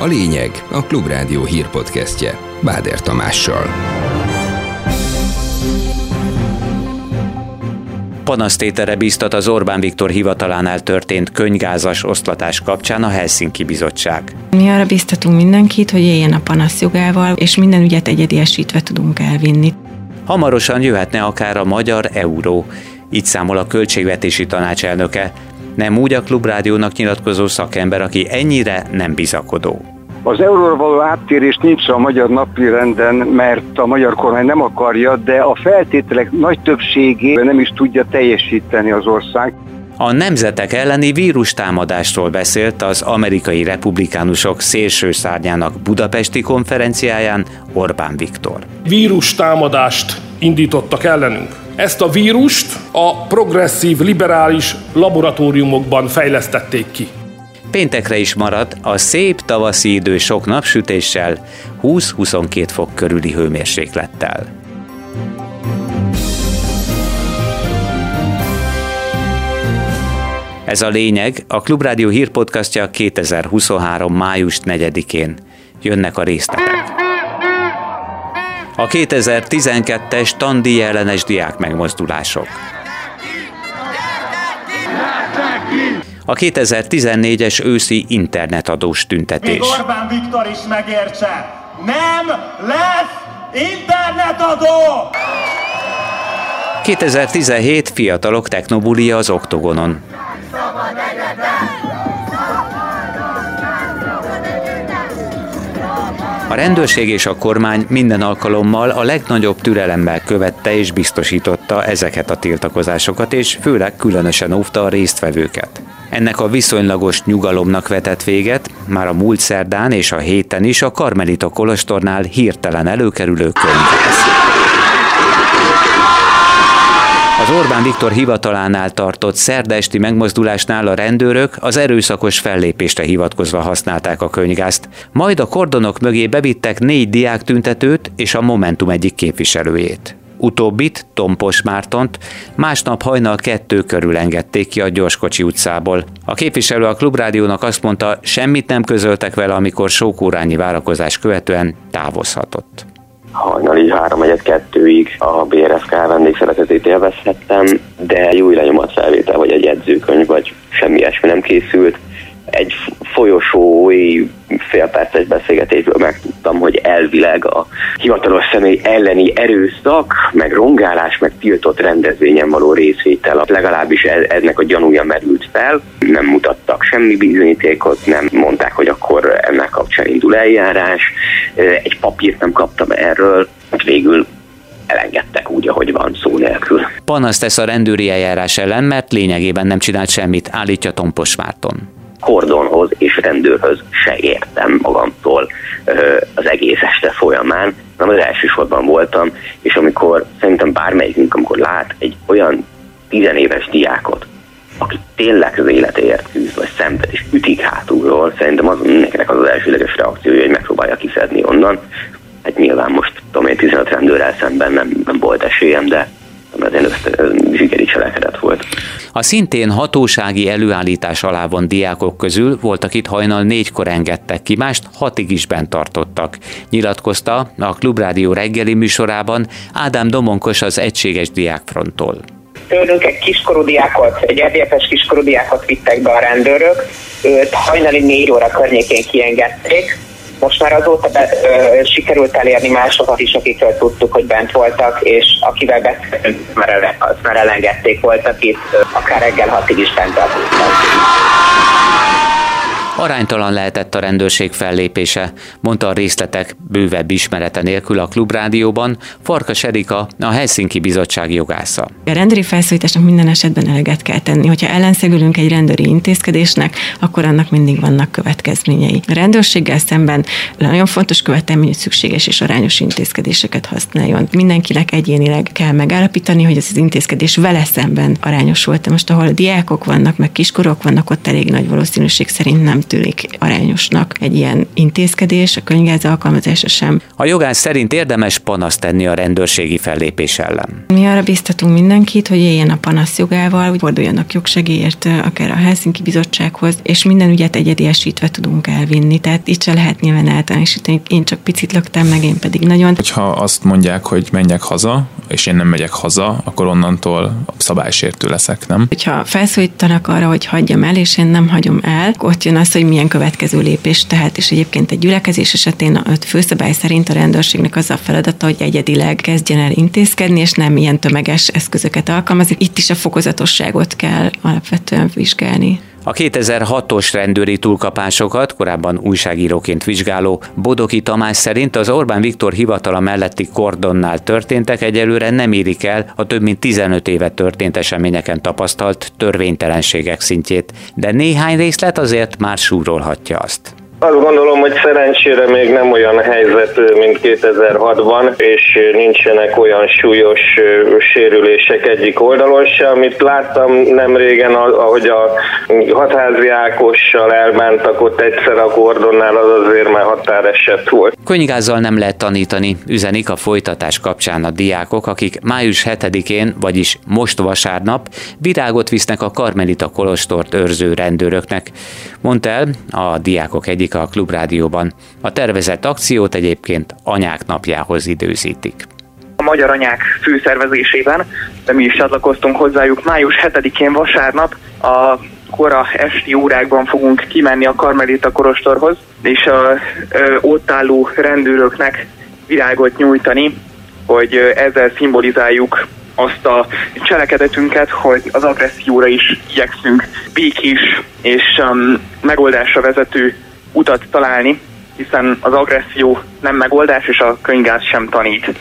A lényeg a Klubrádió hírpodcastje Báder Tamással. Panasztétere biztat az Orbán Viktor hivatalánál történt könygázas oszlatás kapcsán a Helsinki Bizottság. Mi arra biztatunk mindenkit, hogy éljen a panaszjogával, és minden ügyet egyediesítve tudunk elvinni. Hamarosan jöhetne akár a magyar euró, így számol a költségvetési tanács elnöke, nem úgy a Klubrádiónak nyilatkozó szakember, aki ennyire nem bizakodó. Az euróra való áttérés nincs a magyar napi renden, mert a magyar kormány nem akarja, de a feltételek nagy többségé nem is tudja teljesíteni az ország. A nemzetek elleni vírustámadásról beszélt az amerikai republikánusok szélső szárnyának budapesti konferenciáján Orbán Viktor. Vírustámadást indítottak ellenünk. Ezt a vírust a progresszív liberális laboratóriumokban fejlesztették ki. Péntekre is maradt a szép tavaszi idő sok napsütéssel, 20-22 fok körüli hőmérséklettel. Ez a lényeg, a Klubrádió hírpodcastja 2023. május 4-én. Jönnek a részletek. A 2012-es tandi ellenes diák megmozdulások. A 2014-es őszi internetadós tüntetés. Még Orbán Viktor is megértse, nem lesz internetadó! 2017 fiatalok technobulia az Oktogonon. A rendőrség és a kormány minden alkalommal a legnagyobb türelemmel követte és biztosította ezeket a tiltakozásokat, és főleg különösen óvta a résztvevőket. Ennek a viszonylagos nyugalomnak vetett véget, már a múlt szerdán és a héten is a Karmelita Kolostornál hirtelen előkerülő könyvház. Az Orbán Viktor hivatalánál tartott szerdesti megmozdulásnál a rendőrök az erőszakos fellépésre hivatkozva használták a könygázt, majd a kordonok mögé bevittek négy diák tüntetőt és a Momentum egyik képviselőjét. Utóbbit, Tompos Mártont, másnap hajnal kettő körül engedték ki a Gyorskocsi utcából. A képviselő a Klubrádiónak azt mondta, semmit nem közöltek vele, amikor sókórányi várakozás követően távozhatott hajnali 3 kettőig a BRFK vendégszeretetét élvezhettem, de jó lenyomat felvétel, vagy egy jegyzőkönyv, vagy semmi ilyesmi nem készült egy folyosói félperces beszélgetésből megtudtam, hogy elvileg a hivatalos személy elleni erőszak, meg rongálás, meg tiltott rendezvényen való részvétel, legalábbis e- ennek a gyanúja merült fel. Nem mutattak semmi bizonyítékot, nem mondták, hogy akkor ennek kapcsán indul eljárás. Egy papírt nem kaptam erről, végül elengedtek úgy, ahogy van, szó nélkül. Panaszt tesz a rendőri eljárás ellen, mert lényegében nem csinált semmit, állítja Tompos Márton kordonhoz és rendőrhöz se értem magamtól az egész este folyamán, nem az elsősorban voltam, és amikor szerintem bármelyikünk, amikor lát egy olyan tizenéves diákot, aki tényleg az életéért küzd, vagy szenved, és ütik hátulról, szerintem az mindenkinek az az elsőleges reakciója, hogy megpróbálja kiszedni onnan. Hát nyilván most, tudom én, 15 rendőrrel szemben nem, nem volt esélyem, de azért zsigeri cselekedet volt. A szintén hatósági előállítás alá von diákok közül voltak itt hajnal négykor engedtek ki, mást hatig is bent tartottak. Nyilatkozta a Klubrádió reggeli műsorában Ádám Domonkos az Egységes Diákfronttól. Tőlünk egy kiskorú diákot, egy RDF-es kiskorú diákot vittek be a rendőrök, őt hajnali négy óra környékén kiengedték, most már azóta be, ö, sikerült elérni másokat is, akikről tudtuk, hogy bent voltak, és akivel beszéltünk, már, az már elengedték voltak itt, akár reggel hatig is bent tartottak. Aránytalan lehetett a rendőrség fellépése, mondta a részletek bővebb ismerete nélkül a Klubrádióban Farkas Erika, a Helsinki Bizottság jogásza. A rendőri felszólításnak minden esetben eleget kell tenni. Hogyha ellenszegülünk egy rendőri intézkedésnek, akkor annak mindig vannak következményei. A rendőrséggel szemben nagyon fontos követelmény, hogy szükséges és arányos intézkedéseket használjon. Mindenkinek egyénileg kell megállapítani, hogy ez az intézkedés vele szemben arányos volt. Most ahol diákok vannak, meg kiskorok vannak, ott elég nagy valószínűség szerint nem tűnik arányosnak egy ilyen intézkedés, a könyvgáz alkalmazása sem. A jogász szerint érdemes panaszt tenni a rendőrségi fellépés ellen. Mi arra biztatunk mindenkit, hogy éljen a panasz jogával, hogy forduljanak jogsegélyért akár a Helsinki Bizottsághoz, és minden ügyet egyediesítve tudunk elvinni. Tehát itt se lehet nyilván általánosítani, én csak picit löktem meg, én pedig nagyon. Hogyha azt mondják, hogy menjek haza, és én nem megyek haza, akkor onnantól szabálysértő leszek, nem? Hogyha felszólítanak arra, hogy hagyjam el, és én nem hagyom el, ott jön az, hogy milyen következő lépés tehet, és egyébként egy gyülekezés esetén a főszabály szerint a rendőrségnek az a feladata, hogy egyedileg kezdjen el intézkedni, és nem ilyen tömeges eszközöket alkalmazni. Itt is a fokozatosságot kell alapvetően vizsgálni. A 2006-os rendőri túlkapásokat korábban újságíróként vizsgáló Bodoki Tamás szerint az Orbán Viktor hivatala melletti kordonnál történtek egyelőre nem érik el a több mint 15 éve történt eseményeken tapasztalt törvénytelenségek szintjét, de néhány részlet azért már súrolhatja azt. Azt gondolom, hogy szerencsére még nem olyan helyzet, mint 2006-ban, és nincsenek olyan súlyos sérülések egyik oldalon se. Amit láttam nem régen, ahogy a hatházi Ákossal elbántak ott egyszer a kordonnál, az azért már határeset volt. Könygázzal nem lehet tanítani, üzenik a folytatás kapcsán a diákok, akik május 7-én, vagyis most vasárnap virágot visznek a Karmelita Kolostort őrző rendőröknek. Mondta el a diákok egyik a Klubrádióban. A tervezett akciót egyébként anyák napjához időzítik a Magyar Anyák főszervezésében, de mi is csatlakoztunk hozzájuk. Május 7-én vasárnap a kora esti órákban fogunk kimenni a Karmelita Korostorhoz, és a ö, ott álló rendőröknek virágot nyújtani, hogy ezzel szimbolizáljuk azt a cselekedetünket, hogy az agresszióra is igyekszünk békés és um, megoldásra vezető utat találni, hiszen az agresszió nem megoldás, és a könyvgáz sem tanít.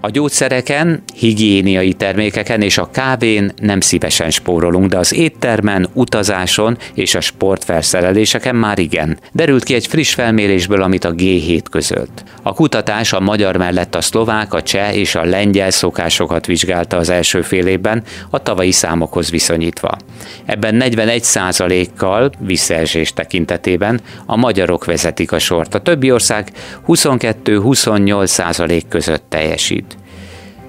A gyógyszereken, higiéniai termékeken és a kávén nem szívesen spórolunk, de az éttermen, utazáson és a sportfelszereléseken már igen. Derült ki egy friss felmérésből, amit a G7 közölt. A kutatás a magyar mellett a szlovák, a cseh és a lengyel szokásokat vizsgálta az első fél évben, a tavalyi számokhoz viszonyítva. Ebben 41 kal visszaesés tekintetében a magyarok vezetik a sort, a többi ország 22-28% között teljesít.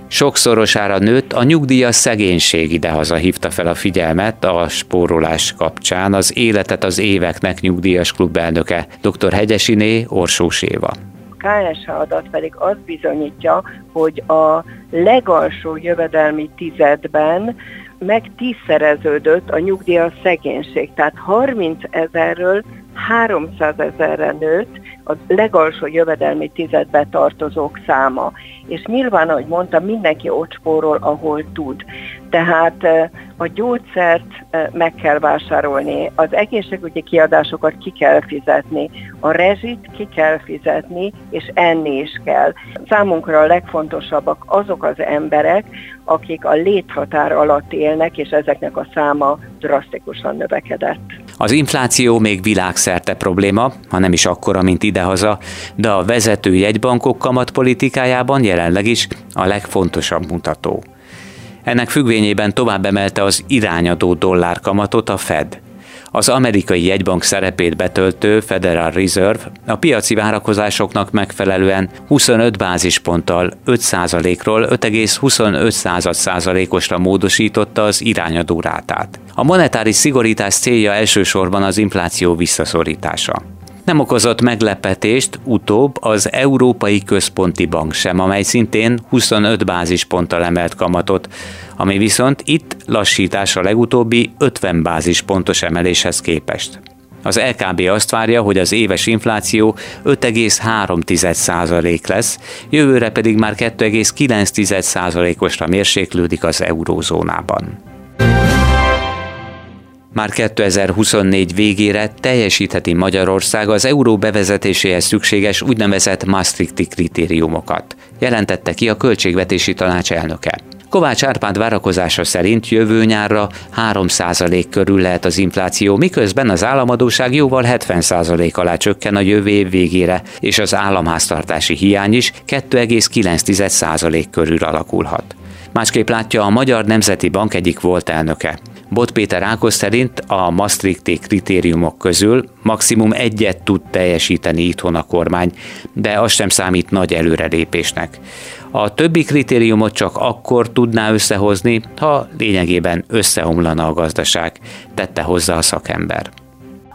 Sokszorosára nőtt a nyugdíjas szegénység idehaza hívta fel a figyelmet a spórolás kapcsán az életet az éveknek nyugdíjas klubelnöke, dr. Hegyesiné Orsós Éva. KSH adat pedig azt bizonyítja, hogy a legalsó jövedelmi tizedben meg tízszereződött a nyugdíjas szegénység. Tehát 30 ezerről 300 ezerre nőtt a legalsó jövedelmi tizedbe tartozók száma. És nyilván, ahogy mondtam, mindenki ott spórol, ahol tud. Tehát a gyógyszert meg kell vásárolni, az egészségügyi kiadásokat ki kell fizetni, a rezsit ki kell fizetni, és enni is kell. Számunkra a legfontosabbak azok az emberek, akik a léthatár alatt élnek, és ezeknek a száma drasztikusan növekedett. Az infláció még világszerte probléma, ha nem is akkora, mint idehaza, de a vezető jegybankok kamatpolitikájában jelenleg is a legfontosabb mutató. Ennek függvényében tovább emelte az irányadó dollárkamatot a Fed. Az amerikai jegybank szerepét betöltő Federal Reserve a piaci várakozásoknak megfelelően 25 bázisponttal 5%-ról 5,25%-osra módosította az irányadó rátát. A monetáris szigorítás célja elsősorban az infláció visszaszorítása. Nem okozott meglepetést utóbb az Európai Központi Bank sem, amely szintén 25 bázisponttal emelt kamatot, ami viszont itt lassítás a legutóbbi 50 bázispontos emeléshez képest. Az LKB azt várja, hogy az éves infláció 5,3% lesz, jövőre pedig már 2,9%-osra mérséklődik az eurózónában. Már 2024 végére teljesítheti Magyarország az euró bevezetéséhez szükséges úgynevezett Maastrichti kritériumokat, jelentette ki a Költségvetési Tanács elnöke. Kovács Árpád várakozása szerint jövő nyárra 3% körül lehet az infláció, miközben az államadóság jóval 70% alá csökken a jövő év végére, és az államháztartási hiány is 2,9% körül alakulhat. Másképp látja a Magyar Nemzeti Bank egyik volt elnöke. Bot Péter Ákos szerint a Maastrichti kritériumok közül maximum egyet tud teljesíteni itthon a kormány, de az sem számít nagy előrelépésnek. A többi kritériumot csak akkor tudná összehozni, ha lényegében összeomlana a gazdaság, tette hozzá a szakember.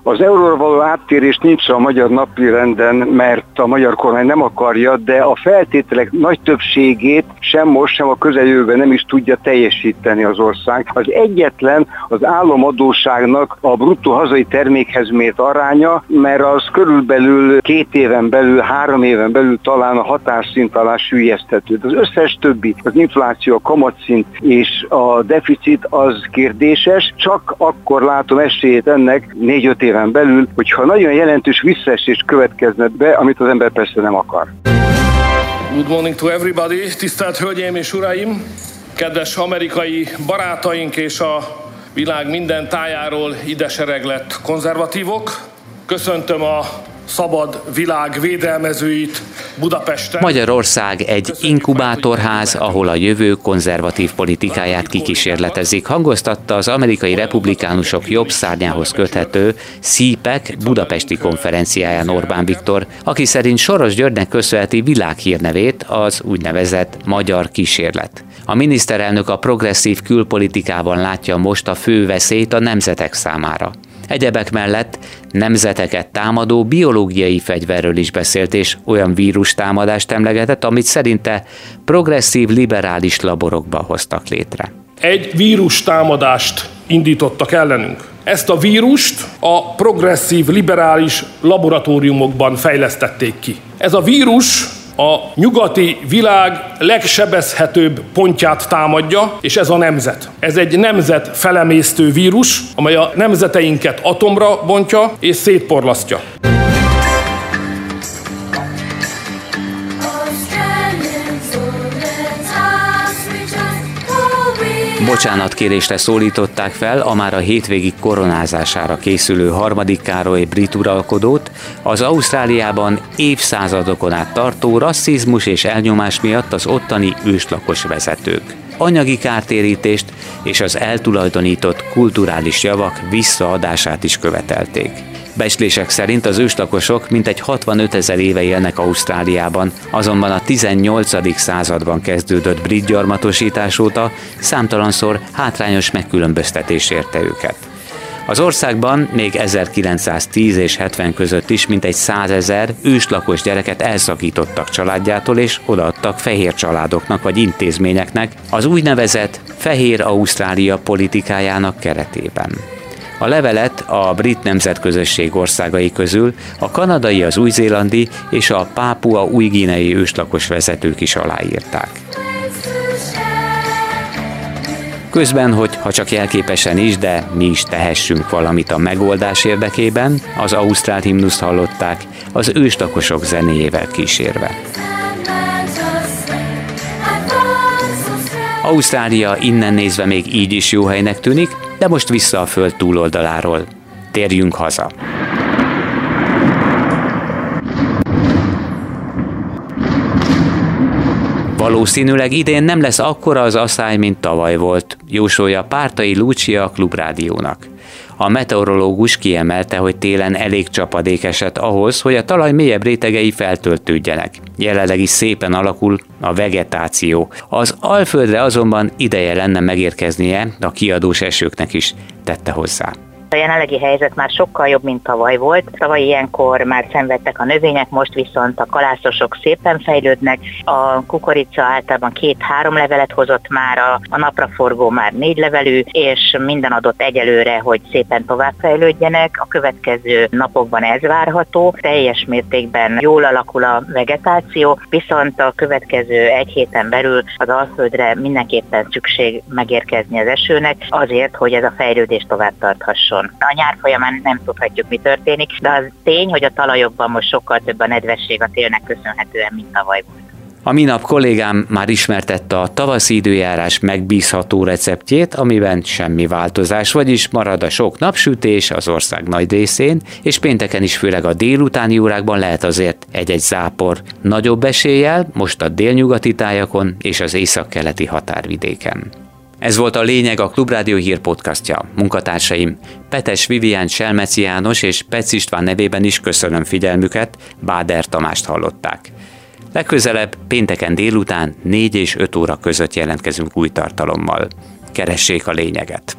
Az euróra való áttérés nincs a magyar napi renden, mert a magyar kormány nem akarja, de a feltételek nagy többségét sem most, sem a közeljövőben nem is tudja teljesíteni az ország. Az egyetlen az államadóságnak a bruttó hazai termékhez mért aránya, mert az körülbelül két éven belül, három éven belül talán a határszint alá sűjeszthető. Az összes többi, az infláció, a kamatszint és a deficit az kérdéses, csak akkor látom esélyét ennek négy-öt év éven belül, hogyha nagyon jelentős visszaesés következne be, amit az ember persze nem akar. Good morning to everybody, tisztelt Hölgyeim és Uraim, kedves amerikai barátaink és a világ minden tájáról ide sereglett konzervatívok. Köszöntöm a szabad világ védelmezőit Budapesten. Magyarország egy inkubátorház, ahol a jövő konzervatív politikáját kikísérletezik, hangoztatta az amerikai republikánusok jobb szárnyához köthető CPEC budapesti konferenciáján Orbán Viktor, aki szerint Soros Györgynek köszönheti világhírnevét az úgynevezett magyar kísérlet. A miniszterelnök a progresszív külpolitikában látja most a fő veszélyt a nemzetek számára. Egyebek mellett nemzeteket támadó biológiai fegyverről is beszélt, és olyan vírus támadást emlegetett, amit szerinte progresszív liberális laborokba hoztak létre. Egy vírus támadást indítottak ellenünk. Ezt a vírust a progresszív liberális laboratóriumokban fejlesztették ki. Ez a vírus a nyugati világ legsebezhetőbb pontját támadja, és ez a nemzet. Ez egy nemzet felemésztő vírus, amely a nemzeteinket atomra bontja és szétporlasztja. Bocsánatkérésre szólították fel a már a hétvégi koronázására készülő harmadik Károly brit uralkodót, az Ausztráliában évszázadokon át tartó rasszizmus és elnyomás miatt az ottani őslakos vezetők. Anyagi kártérítést és az eltulajdonított kulturális javak visszaadását is követelték. Becslések szerint az őslakosok mintegy 65 ezer éve élnek Ausztráliában, azonban a 18. században kezdődött brit gyarmatosítás óta számtalanszor hátrányos megkülönböztetés érte őket. Az országban még 1910 és 70 között is mintegy 100 ezer őslakos gyereket elszakítottak családjától és odaadtak fehér családoknak vagy intézményeknek az úgynevezett Fehér Ausztrália politikájának keretében. A levelet a brit nemzetközösség országai közül a kanadai, az új-zélandi és a pápua új-gínei őslakos vezetők is aláírták. Közben, hogy ha csak jelképesen is, de mi is tehessünk valamit a megoldás érdekében, az ausztrál himnuszt hallották az őslakosok zenéjével kísérve. Ausztrália innen nézve még így is jó helynek tűnik, de most vissza a föld túloldaláról. Térjünk haza. Valószínűleg idén nem lesz akkora az asszály, mint tavaly volt, jósolja Pártai Lucia a Klubrádiónak. A meteorológus kiemelte, hogy télen elég csapadék esett ahhoz, hogy a talaj mélyebb rétegei feltöltődjenek. Jelenleg is szépen alakul a vegetáció. Az Alföldre azonban ideje lenne megérkeznie a kiadós esőknek is, tette hozzá. A jelenlegi helyzet már sokkal jobb, mint tavaly volt. Tavaly ilyenkor már szenvedtek a növények, most viszont a kalászosok szépen fejlődnek. A kukorica általában két-három levelet hozott már, a, napraforgó már négy levelű, és minden adott egyelőre, hogy szépen tovább fejlődjenek. A következő napokban ez várható. Teljes mértékben jól alakul a vegetáció, viszont a következő egy héten belül az Alföldre mindenképpen szükség megérkezni az esőnek, azért, hogy ez a fejlődés tovább tarthasson nyáron. A nyár folyamán nem tudhatjuk, mi történik, de az tény, hogy a talajokban most sokkal több a nedvesség a télnek köszönhetően, mint tavaly volt. A minap kollégám már ismertette a tavaszi időjárás megbízható receptjét, amiben semmi változás, vagyis marad a sok napsütés az ország nagy részén, és pénteken is főleg a délutáni órákban lehet azért egy-egy zápor. Nagyobb eséllyel most a délnyugati tájakon és az északkeleti határvidéken. Ez volt a lényeg a Klubrádió hír podcastja. Munkatársaim Petes Vivian Selmeci János és Pec István nevében is köszönöm figyelmüket, Báder Tamást hallották. Legközelebb pénteken délután 4 és 5 óra között jelentkezünk új tartalommal. Keressék a lényeget!